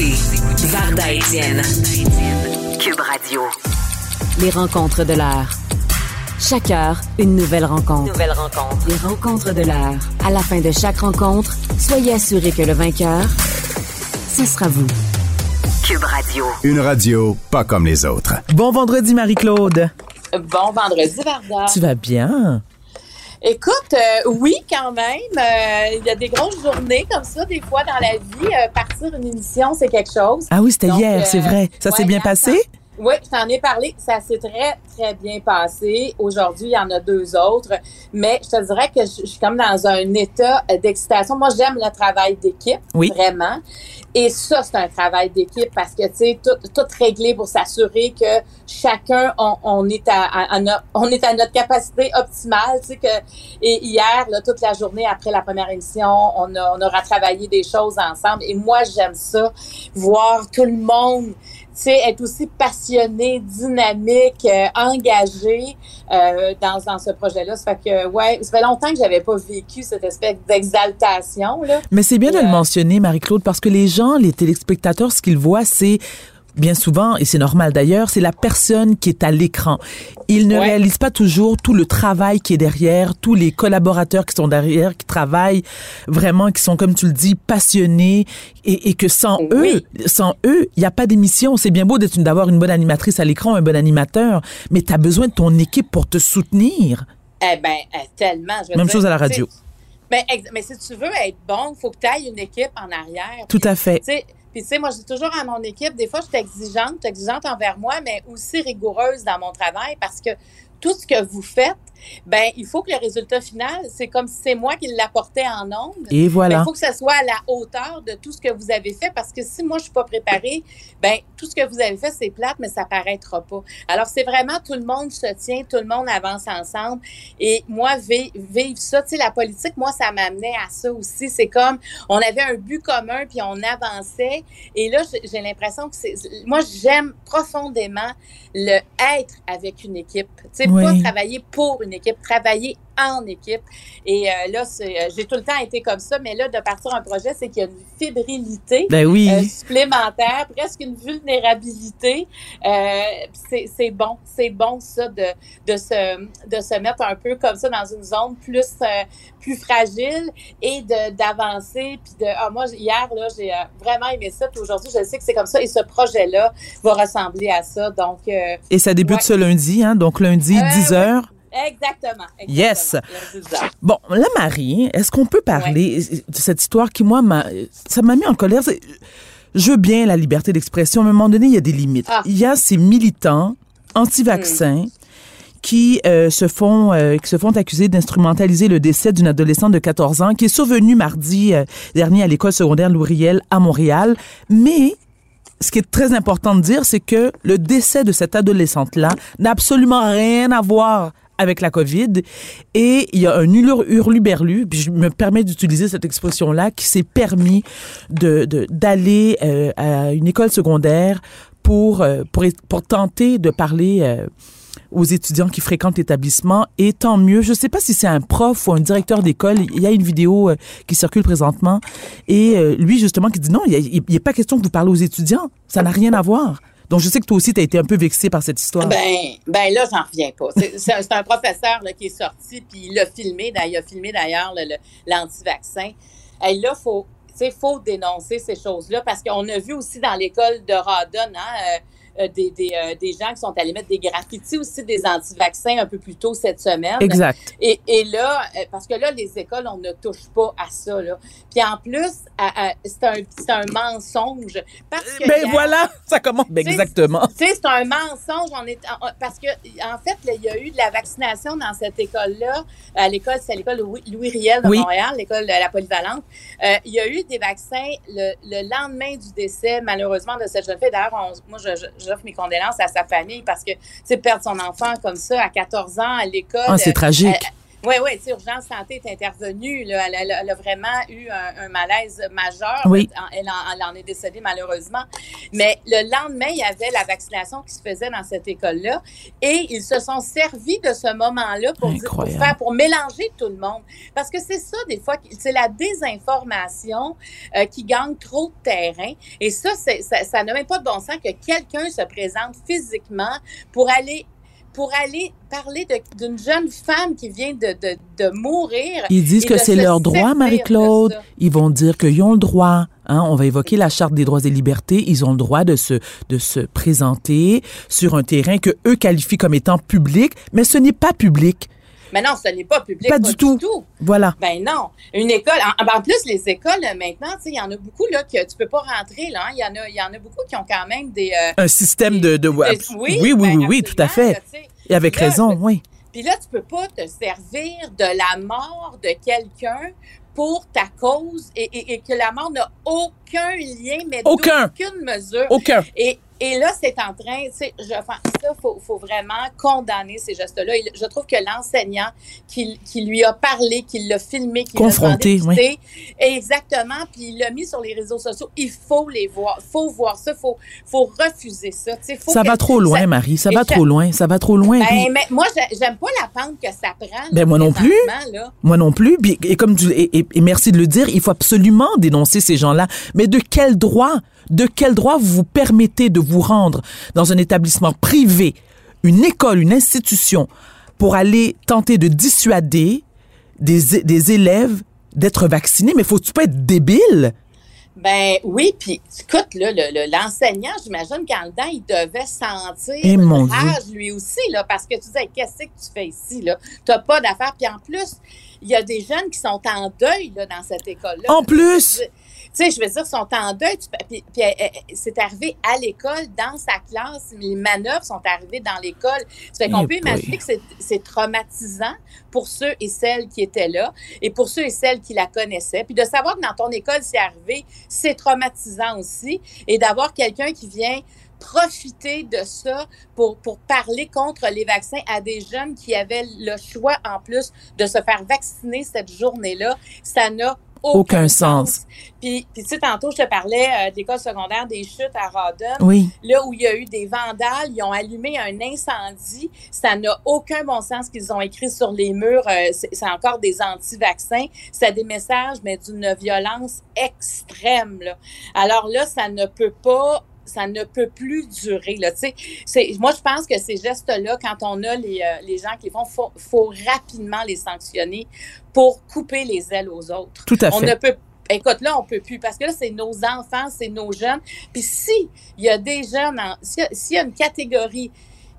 écoutez Varda Étienne. Cube Radio. Les rencontres de l'heure. Chaque heure, une nouvelle rencontre. Nouvelle rencontre. Les rencontres de l'heure. À la fin de chaque rencontre, soyez assurés que le vainqueur, ce sera vous. Cube Radio. Une radio pas comme les autres. Bon vendredi, Marie-Claude. Bon vendredi, Varda. Tu vas bien? Écoute, euh, oui, quand même. Euh, Il y a des grosses journées comme ça, des fois, dans la vie. Euh, partir une émission, c'est quelque chose. Ah oui, c'était hier, euh, c'est vrai. Ça s'est ouais, bien attends. passé? Oui, je t'en ai parlé. Ça s'est très, très bien passé. Aujourd'hui, il y en a deux autres. Mais je te dirais que je, je suis comme dans un état d'excitation. Moi, j'aime le travail d'équipe, Oui. vraiment. Et ça, c'est un travail d'équipe parce que, tu sais, tout, tout réglé pour s'assurer que chacun, on, on est à, à- à no- on est à notre capacité optimale, tu sais, que, et hier, là, toute la journée après la première émission, on, a, on aura travaillé des choses ensemble. Et moi, j'aime ça, voir tout le monde, sais, être aussi passionné, dynamique, euh, engagé euh, dans, dans ce projet-là. Ça fait que, ouais, ça fait longtemps que j'avais pas vécu cette espèce d'exaltation, là. Mais c'est bien de le Euh, mentionner, Marie-Claude, parce que les gens, les téléspectateurs, ce qu'ils voient, c'est bien souvent, et c'est normal d'ailleurs, c'est la personne qui est à l'écran. Ils ne Ouais. réalisent pas toujours tout le travail qui est derrière, tous les collaborateurs qui sont derrière, qui travaillent vraiment, qui sont, comme tu le dis, passionnés, et, et que sans Oui. eux, sans eux, il n'y a pas d'émission. C'est bien beau d'avoir une bonne animatrice à l'écran, un bon animateur, mais tu as besoin de ton équipe pour te soutenir. Eh ben, euh, tellement. je Même dire, chose à la radio. Mais, mais si tu veux être bon, il faut que tu ailles une équipe en arrière. Tout à fait. Tu sais, Puis, tu sais, moi, dis toujours à mon équipe, des fois, je suis exigeante, exigeante envers moi, mais aussi rigoureuse dans mon travail parce que tout ce que vous faites, ben, il faut que le résultat final, c'est comme si c'est moi qui l'apportais en ondes. Et Ben, voilà. Il faut que ça soit à la hauteur de tout ce que vous avez fait parce que si moi, je suis pas préparée, ben, tout ce que vous avez fait, c'est plate, mais ça paraîtra pas. Alors, c'est vraiment tout le monde se tient, tout le monde avance ensemble. Et moi, vi- vivre ça, tu sais, la politique, moi, ça m'amenait à ça aussi. C'est comme, on avait un but commun, puis on avançait. Et là, j'ai l'impression que c'est. Moi, j'aime profondément le être avec une équipe. Tu sais, Oui. pas travailler pour une équipe, travailler en équipe. Et euh, là, euh, j'ai tout le temps été comme ça, mais là, de partir un projet, c'est qu'il y a une fébrilité Ben oui. euh, supplémentaire, presque une vulnérabilité. Euh, c'est bon, c'est bon ça de, de, se, de se mettre un peu comme ça dans une zone plus, plus fragile et de- d'avancer. Puis de, ah, moi, hier, là, j'ai vraiment aimé ça. Puis aujourd'hui, je sais que c'est comme ça. Et ce projet-là va ressembler à ça. Donc, Et ça débute ouais. ce lundi, hein? Donc lundi, Euh, 10 heures. Exactement. exactement. Yes. Bon, la Marie, est-ce qu'on peut parler de cette histoire qui, moi, m'a, ça m'a mis en colère? Je veux bien la liberté d'expression, mais à un moment donné, il y a des limites. Ah. Il y a ces militants anti-vaccins qui euh, se font euh, qui se font accuser d'instrumentaliser le décès d'une adolescente de 14 ans qui est survenue mardi euh, dernier à l'école secondaire Louriel à Montréal, mais ce qui est très important de dire, c'est que le décès de cette adolescente-là n'a absolument rien à voir avec la COVID. Et il y a un hurlu- hurluberlu, puis je me permets d'utiliser cette expression-là, qui s'est permis de de- d'aller euh, à une école secondaire pour, euh, pour, pour tenter de parler euh, aux étudiants qui fréquentent l'établissement. Et tant mieux. Je ne sais pas si c'est un prof ou un directeur d'école. Il y a une vidéo qui circule présentement. Et lui, justement, qui dit non, il n'est pas question que vous parlez aux étudiants. Ça n'a rien à voir. Donc, je sais que toi aussi, tu as été un peu vexé par cette histoire. Ben, ben là, j'en reviens pas. C'est un, professeur qui est sorti, puis il l'a filmé. Il a filmé d'ailleurs le- le- l'anti-vaccin. Là, faut, sais, faut dénoncer ces choses-là parce qu'on a vu aussi dans l'école de Radon, hein, euh, des, des, euh, des gens qui sont allés mettre des graffitis aussi des anti-vaccins un peu plus tôt cette semaine. exact. Et, et là, euh, parce que là, les écoles, on ne touche pas à ça. Là. Puis en plus, c'est un, c'est un mensonge. Parce que Ben voilà, ça commence. Ben, exactement. tu sais, c'est un mensonge. On est, parce que, en fait, là, il y a eu de la vaccination dans cette école-là. À l'école, c'est l'école Louis, Louis Riel de Oui. Montréal, l'école de la polyvalente. Euh, il y a eu des vaccins le, le lendemain du décès, malheureusement, de cette jeune fille. D'ailleurs, on- moi, je- je- j'offre mes condoléances à sa famille parce que, tu sais, perdre son enfant comme ça à 14 ans à l'école. Ah, c'est tragique. euh, Oui, oui, Urgence Santé est intervenue. Là, elle, elle- elle a vraiment eu un, un malaise majeur. Oui. Elle, en, elle en est décédée malheureusement. Mais le lendemain, il y avait la vaccination qui se faisait dans cette école-là. Et ils se sont servis de ce moment-là pour, dire- pour Incroyable. faire, pour mélanger tout le monde. Parce que c'est ça, des fois, c'est la désinformation euh, qui gagne trop de terrain. Et ça, ça, ça n'a même pas de bon sens que quelqu'un se présente physiquement pour aller pour aller parler d'une jeune femme qui vient de, de, de mourir. Ils disent que c'est leur droit, Marie-Claude. Ils vont dire qu'ils ont le droit. Hein, on va évoquer la Charte des droits et libertés. Ils ont le droit de se, de se présenter sur un terrain que eux qualifient comme étant public, mais ce n'est pas public. Mais non, ce n'est pas public. Pas du tout. Voilà. Ben non. Une école, en, en plus, les écoles, euh, maintenant, tu sais, il y en a beaucoup, là, que tu peux pas rentrer, là. hein. Il y en a, y en a beaucoup qui ont quand même des... euh, Un système de... de, des- oui, oui, oui, ben, oui, oui, tout à fait. Et avec Là, raison, oui. Puis là, tu peux pas te servir de la mort de quelqu'un pour ta cause et, et- et que la mort n'a aucun lien, mais Aucun. aucune mesure. Aucun. Et, et là, c'est en train, tu sais, je enfin, ça, faut, faut vraiment condamner ces gestes-là. Je trouve que l'enseignant qui, qui lui a parlé, qui l'a filmé, qui Confronté, l'a quitter, exactement, puis il l'a mis sur les réseaux sociaux. Il faut les voir, faut voir ça, faut, faut refuser ça. faut Ça que- va trop loin, ça- Marie. Ça va trop loin. Ça va trop loin. Puis- Ben, mais moi, j'ai- j'aime pas la pente que ça prend. Ben, moi non plus. là. Moi non plus. Et comme tu, et, et- et merci de le dire, il faut absolument dénoncer ces gens-là. Mais de quel droit, de quel droit vous vous permettez de vous rendre dans un établissement privé, une école, une institution, pour aller tenter de dissuader des, des élèves d'être vaccinés? Mais faut-tu pas être débile? Ben oui, puis écoute, là, le- le- l'enseignant, j'imagine qu'en dedans, il devait sentir Eh, mon Dieu. lui aussi, là, parce que tu disais, qu'est-ce que tu fais ici, là? T'as pas d'affaires. Puis en plus, il y a des jeunes qui sont en deuil, là, dans cette école-là. En plus! Tu sais, je veux dire, sont en deuil. Tu- Puis, puis, euh, euh, c'est arrivé à l'école, dans sa classe. Les manœuvres sont arrivées dans l'école. Ça fait qu'on Eh peut imaginer que c'est- c'est traumatisant pour ceux et celles qui étaient là et pour ceux et celles qui la connaissaient. Puis de savoir que dans ton école, c'est arrivé, c'est traumatisant aussi. Et d'avoir quelqu'un qui vient profiter de ça pour, pour parler contre les vaccins à des jeunes qui avaient le choix en plus de se faire vacciner cette journée-là, ça n'a aucun, Aucun sens. Puis, puis tu sais, tantôt, je te parlais euh, de l'école secondaire des chutes à Rawdon Oui. là où il y a eu des vandales, ils ont allumé un incendie. Ça n'a aucun bon sens qu'ils ont écrit sur les murs. euh, c'est c'est encore des anti-vaccins. C'est des messages, mais d'une violence extrême. Là. Alors là, ça ne peut pas ça ne peut plus durer. Là. Moi, je pense que ces gestes-là, quand on a les, euh, les gens qui les font, il faut, faut rapidement les sanctionner pour couper les ailes aux autres. Tout à On fait. ne peut Écoute, là, on peut plus parce que là, c'est nos enfants, c'est nos jeunes. Puis si il y a des jeunes, s'il y, a- s'il y a une catégorie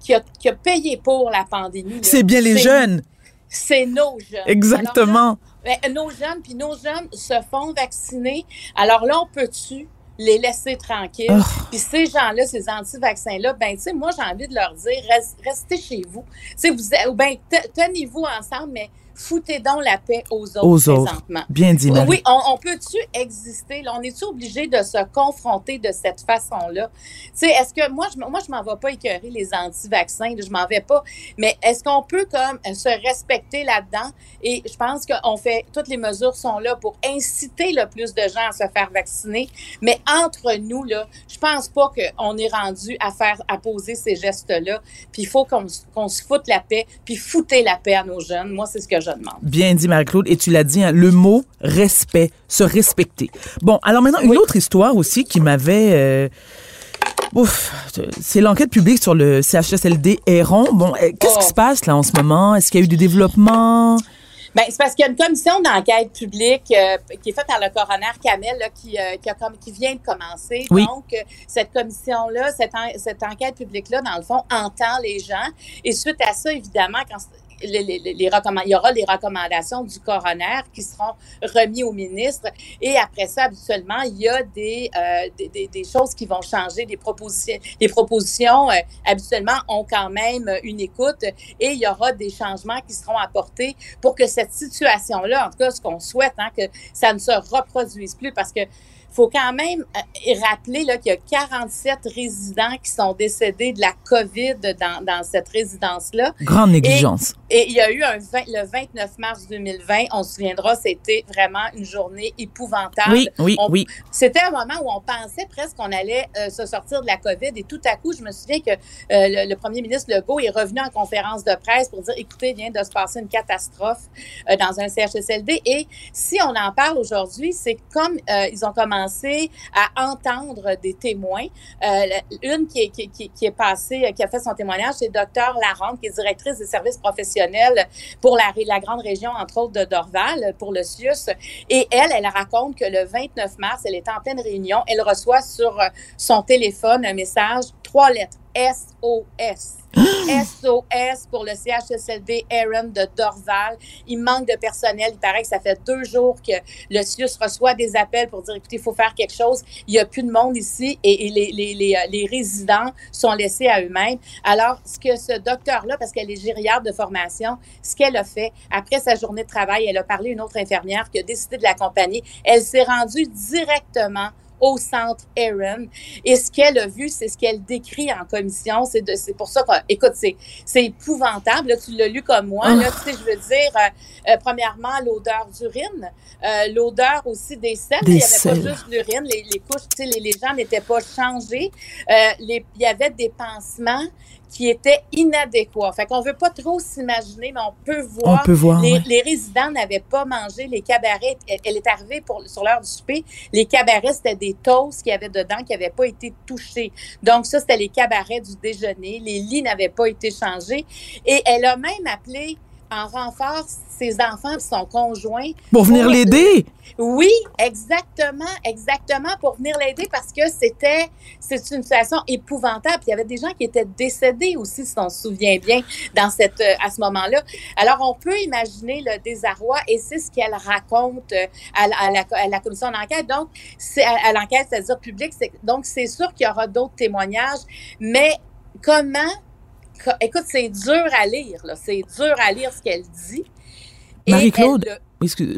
qui a, qui a payé pour la pandémie, C'est bien les jeunes. C'est nos jeunes. Exactement. Alors là, ben, nos jeunes, puis nos jeunes se font vacciner. Alors là, on peut-tu les laisser tranquilles? Oh. Puis ces gens-là, ces anti-vaccins-là, ben, tu sais, moi, j'ai envie de leur dire, res- restez chez vous. Tu sais, vous, ou ben, te- tenez-vous ensemble, mais foutez donc la paix aux autres Aux autres. présentement. Bien dit, Marie. Oui, on, on peut-tu exister? Là, on est-tu obligé de se confronter de cette façon-là? Tu sais, est-ce que moi, je, moi, je m'en vais pas écœurer les anti-vaccins, je m'en vais pas. Mais est-ce qu'on peut comme se respecter là-dedans? Et je pense qu'on fait, toutes les mesures sont là pour inciter le plus de gens à se faire vacciner. Mais entre nous, là, je pense pas qu'on est rendu à faire, à poser ces gestes-là. Puis il faut qu'on qu'on se foute la paix, puis foutez la paix à nos jeunes. Moi, c'est ce que je demande. Bien dit, Marie-Claude. Et tu l'as dit, hein, le mot respect, se respecter. Bon, alors maintenant, une autre histoire aussi qui m'avait... euh, Ouf, c'est l'enquête publique sur le CHSLD Héron. Bon, euh, qu'est-ce Oh. qui se passe là en ce moment? Est-ce qu'il y a eu des développements? Ben, c'est parce qu'il y a une commission d'enquête publique euh, qui est faite par le coroner Kamel là, qui, euh, qui, a comme, qui vient de commencer. Oui. Donc, cette commission-là, cette, en- cette enquête publique-là, dans le fond, entend les gens. Et suite à ça, évidemment, quand les, les, les recommand- il y aura les recommandations du coroner qui seront remis au ministre. Et après ça, habituellement, il y a des, euh, des, des, des choses qui vont changer, des propositions. Les propositions, euh, habituellement, ont quand même une écoute et il y aura des changements qui seront apportés pour que cette situation-là, en tout cas, ce qu'on souhaite, hein, que ça ne se reproduise plus parce que faut quand même euh, rappeler qu'il y a 47 résidents qui sont décédés de la COVID dans, dans cette résidence-là. Grande négligence. Et, il y a eu un le 29 mars 2020, on se souviendra, c'était vraiment une journée épouvantable. Oui, oui, oui. C'était un moment où on pensait presque qu'on allait euh, se sortir de la COVID et tout à coup, je me souviens que euh, le, premier ministre Legault est revenu en conférence de presse pour dire, écoutez, il vient de se passer une catastrophe dans un CHSLD et si on en parle aujourd'hui, c'est comme ils ont commencé à entendre des témoins. Euh, une qui est, qui, qui, est passée, qui a fait son témoignage, c'est Dr Larente, qui est directrice des services professionnels pour la, grande région, entre autres, de Dorval, pour le CIUS. Et elle, elle raconte que le 29 mars, elle est en pleine réunion, elle reçoit sur son téléphone un message, trois lettres, SOS. SOS pour le CHSLD Aaron de Dorval. Il manque de personnel. Il paraît que ça fait deux jours que le CIUS reçoit des appels pour dire, écoutez, il faut faire quelque chose. Il n'y a plus de monde ici et, les, les, les, euh, les, résidents sont laissés à eux-mêmes. Alors, ce que ce docteur-là, parce qu'elle est gériatre de formation, ce qu'elle a fait, après sa journée de travail, elle a parlé à une autre infirmière qui a décidé de l'accompagner. Elle s'est rendue directement au centre Aaron. Et ce qu'elle a vu, c'est ce qu'elle décrit en commission. C'est c'est pour ça que, écoute, c'est, c'est épouvantable. Là, tu l'as lu comme moi. Là, tu sais, je veux dire, euh, euh, premièrement, l'odeur d'urine, euh, l'odeur aussi des selles. il n'y avait pas juste l'urine. Les, les couches, tu sais, les, les gens n'étaient pas changés. les, il y avait des pansements qui était inadéquat. Fait qu'on veut pas trop s'imaginer, mais on peut voir. On peut voir les, les résidents n'avaient pas mangé les cabarets. Elle, est arrivée pour, sur l'heure du souper. Les cabarets, c'était des toasts qu'il y avait dedans qui n'avaient pas été touchés. Donc, ça, c'était les cabarets du déjeuner. Les lits n'avaient pas été changés. Et elle a même appelé en renfort ses enfants et son conjoint. Pour venir l'aider? Oui, exactement, exactement, pour venir l'aider parce que c'était, c'est une situation épouvantable. il y avait des gens qui étaient décédés aussi, si on se souvient bien, dans cette, euh, à ce moment-là. Alors, on peut imaginer le désarroi et c'est ce qu'elle raconte euh, à, la, à, la, commission d'enquête. Donc, c'est à, l'enquête, c'est-à-dire publique. Donc, c'est sûr qu'il y aura d'autres témoignages, mais comment écoute, c'est dur à lire, là. C'est dur à lire ce qu'elle dit. Marie-Claude,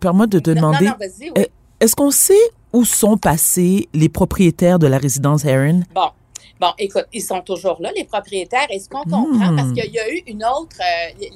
permets de te demander. Est-ce qu'on sait où sont passés les propriétaires de la résidence Aaron? Bon. Bon, écoute, ils sont toujours là, les propriétaires. Et ce qu'on comprend, parce hmm. qu'il y a eu une autre, euh,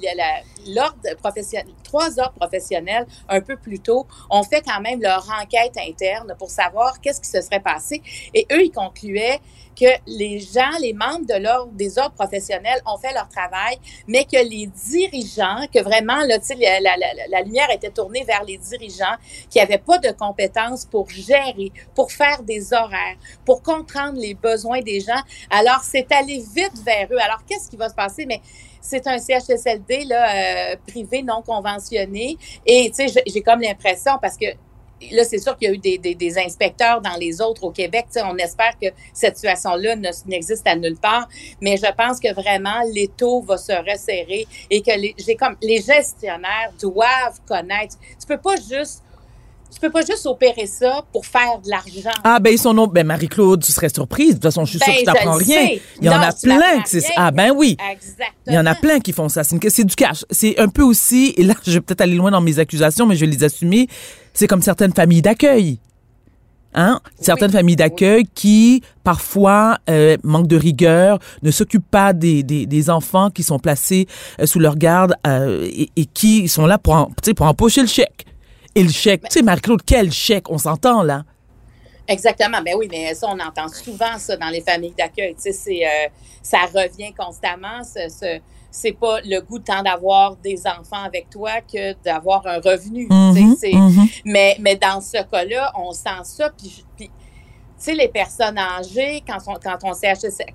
l'ordre professionnel, trois ordres professionnels un peu plus tôt ont fait quand même leur enquête interne pour savoir qu'est-ce qui se serait passé. Et eux, ils concluaient que les gens, les membres de des ordres professionnels ont fait leur travail, mais que les dirigeants, que vraiment, la, la, la, la lumière était tournée vers les dirigeants qui n'avaient pas de compétences pour gérer, pour faire des horaires, pour comprendre les besoins des gens. Alors, c'est aller vite vers eux. Alors, qu'est-ce qui va se passer? Mais c'est un CHSLD là, euh, privé non conventionné. Et tu sais, j'ai comme l'impression, parce que là, c'est sûr qu'il y a eu des, des, des, inspecteurs dans les autres au Québec. on espère que cette situation-là n'existe à nulle part. Mais je pense que vraiment, l'étau va se resserrer et que les, comme, les gestionnaires doivent connaître. Tu peux pas juste tu peux pas juste opérer ça pour faire de l'argent. Ah, ben, son nom, ben, Marie-Claude, tu serais surprise. De toute façon, je suis sûre que tu ben, n'apprends rien. Il y en a plein qui Ah, ben oui. Exactement. Il y en a plein qui font ça. C'est du cash. C'est un peu aussi, et là, je vais peut-être aller loin dans mes accusations, mais je vais les assumer. C'est comme certaines familles d'accueil. Hein? Certaines familles d'accueil qui, parfois, euh, manquent de rigueur, ne s'occupent pas des, des, des, enfants qui sont placés euh, sous leur garde euh, et, et, qui sont là pour, en, pour empocher le chèque. Et le chèque, tu sais, Marie-Claude, quel chèque? On s'entend, là? Exactement. Ben oui, mais ça, on entend souvent ça dans les familles d'accueil. Tu sais, euh, ça revient constamment. Ce, ce c'est pas le goût tant d'avoir des enfants avec toi que d'avoir un revenu. Mm-hmm, mm-hmm. mais, mais dans ce cas-là, on sent ça. Puis, sais, les personnes âgées, quand, on, quand, on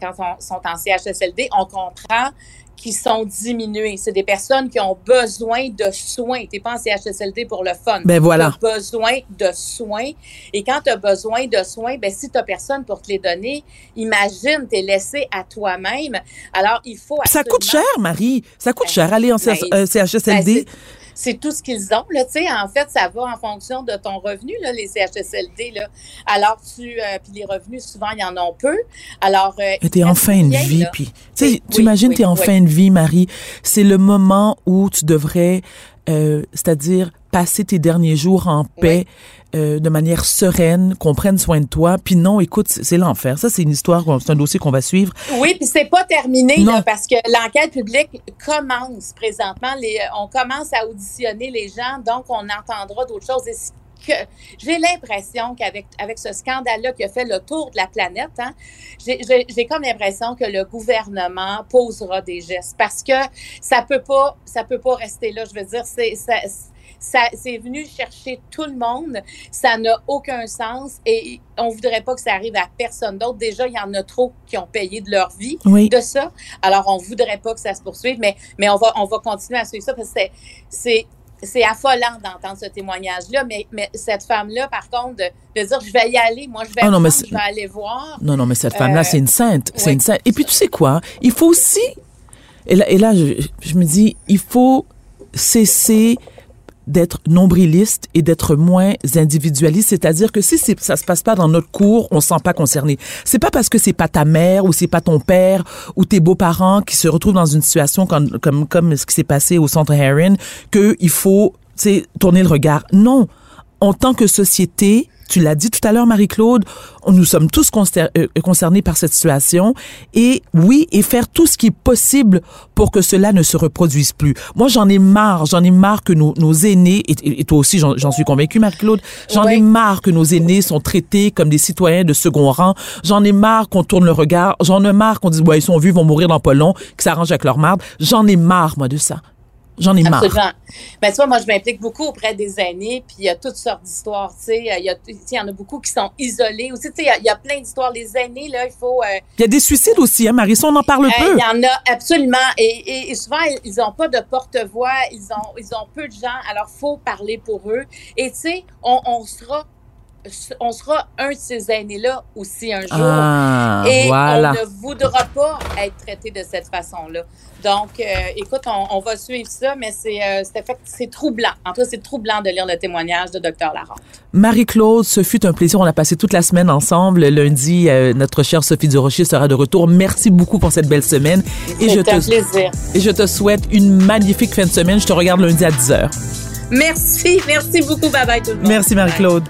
quand on, sont en CHSLD, on comprend qui sont diminués. C'est des personnes qui ont besoin de soins. Tu n'es pas en CHSLD pour le fun. Ben voilà. Tu as besoin de soins. Et quand tu as besoin de soins, ben si tu n'as personne pour te les donner, imagine, tu es laissé à toi-même. Alors, il faut Ça coûte cher, Marie. Ça coûte ben, cher aller en CHSLD. Ben, c'est tout ce qu'ils ont. Là, en fait, ça va en fonction de ton revenu, là, les CHSLD. Là. Alors, tu euh, puis les revenus, souvent, il y en a peu. Alors, euh, tu es en fin de vie, puis tu imagines, tu es en fin de vie, Marie. C'est le moment où tu devrais euh, c'est-à-dire passer tes derniers jours en paix, euh, de manière sereine, qu'on prenne soin de toi. Puis non, écoute, c'est l'enfer. Ça, c'est une histoire, c'est un dossier qu'on va suivre. Oui, puis c'est pas terminé là, parce que l'enquête publique commence présentement. Les, on commence à auditionner les gens, donc on entendra d'autres choses. Et j'ai l'impression qu'avec avec ce scandale-là qui a fait le tour de la planète, hein, j'ai- comme l'impression que le gouvernement posera des gestes parce que ça peut pas, ça peut pas rester là. Je veux dire, c'est. Ça, c'est venu chercher tout le monde. Ça n'a aucun sens et on voudrait pas que ça arrive à personne d'autre. Déjà, il y en a trop qui ont payé de leur vie Oui. de ça. Alors, on voudrait pas que ça se poursuive, mais, mais on, va, on va continuer à suivre ça parce que c'est- c'est. Affolant d'entendre ce témoignage-là, mais, mais cette femme-là, par contre, de, de dire je vais y aller, moi je vais, Ah non, mais prendre, c'est- je vais aller voir. Non, non, mais cette femme-là, Euh, c'est une sainte. C'est oui. une sainte. Et puis, tu sais quoi? Il faut aussi. Et là, et là je, je me dis, il faut cesser d'être nombriliste et d'être moins individualiste, c'est-à-dire que si ça se passe pas dans notre cours, on se sent pas concerné. C'est pas parce que c'est pas ta mère ou c'est pas ton père ou tes beaux-parents qui se retrouvent dans une situation comme comme comme ce qui s'est passé au centre Heron que il faut, tourner le regard. Non, en tant que société, tu l'as dit tout à l'heure, Marie-Claude, nous sommes tous euh, concernés par cette situation. Et oui, et faire tout ce qui est possible pour que cela ne se reproduise plus. Moi, j'en ai marre, j'en ai marre que nos, nos aînés, et, toi aussi, j'en suis convaincue, Marie-Claude, j'en ai marre que nos aînés sont traités comme des citoyens de second rang. J'en ai marre qu'on tourne le regard. J'en ai marre qu'on dise, ouais, ils sont vus, ils vont mourir dans pas long, qu'ils s'arrangent avec leur marde. J'en ai marre, moi, de ça. J'en ai marre. Absolument. Ben, tu vois, moi, je m'implique beaucoup auprès des aînés, puis il y a toutes sortes d'histoires, tu sais. Il y, il en a beaucoup qui sont isolés aussi. Tu sais, il y a- il y, a plein d'histoires. Les aînés, là, il faut... euh, Il y a des suicides aussi, hein, Marie, ça, on en parle Euh, peu. Il y en a absolument. Et, et- et souvent, ils n'ont pas de porte-voix, ils ont, ils ont peu de gens, alors faut parler pour eux. Et tu sais, on, on sera on sera un de ces aînés-là aussi un jour. Ah, et voilà. on ne voudra pas être traité de cette façon-là. Donc, euh, écoute, on, on va suivre ça, mais c'est euh, troublant. En tout cas, c'est troublant de lire le témoignage de Dr. Larente. Marie-Claude, ce fut un plaisir. On a passé toute la semaine ensemble. Lundi, euh, notre chère Sophie Durocher sera de retour. Merci beaucoup pour cette belle semaine. Et je, un te, plaisir. et je te souhaite une magnifique fin de semaine. Je te regarde lundi à 10h. Merci, merci beaucoup. Bye bye tout le monde. Merci, Marie-Claude.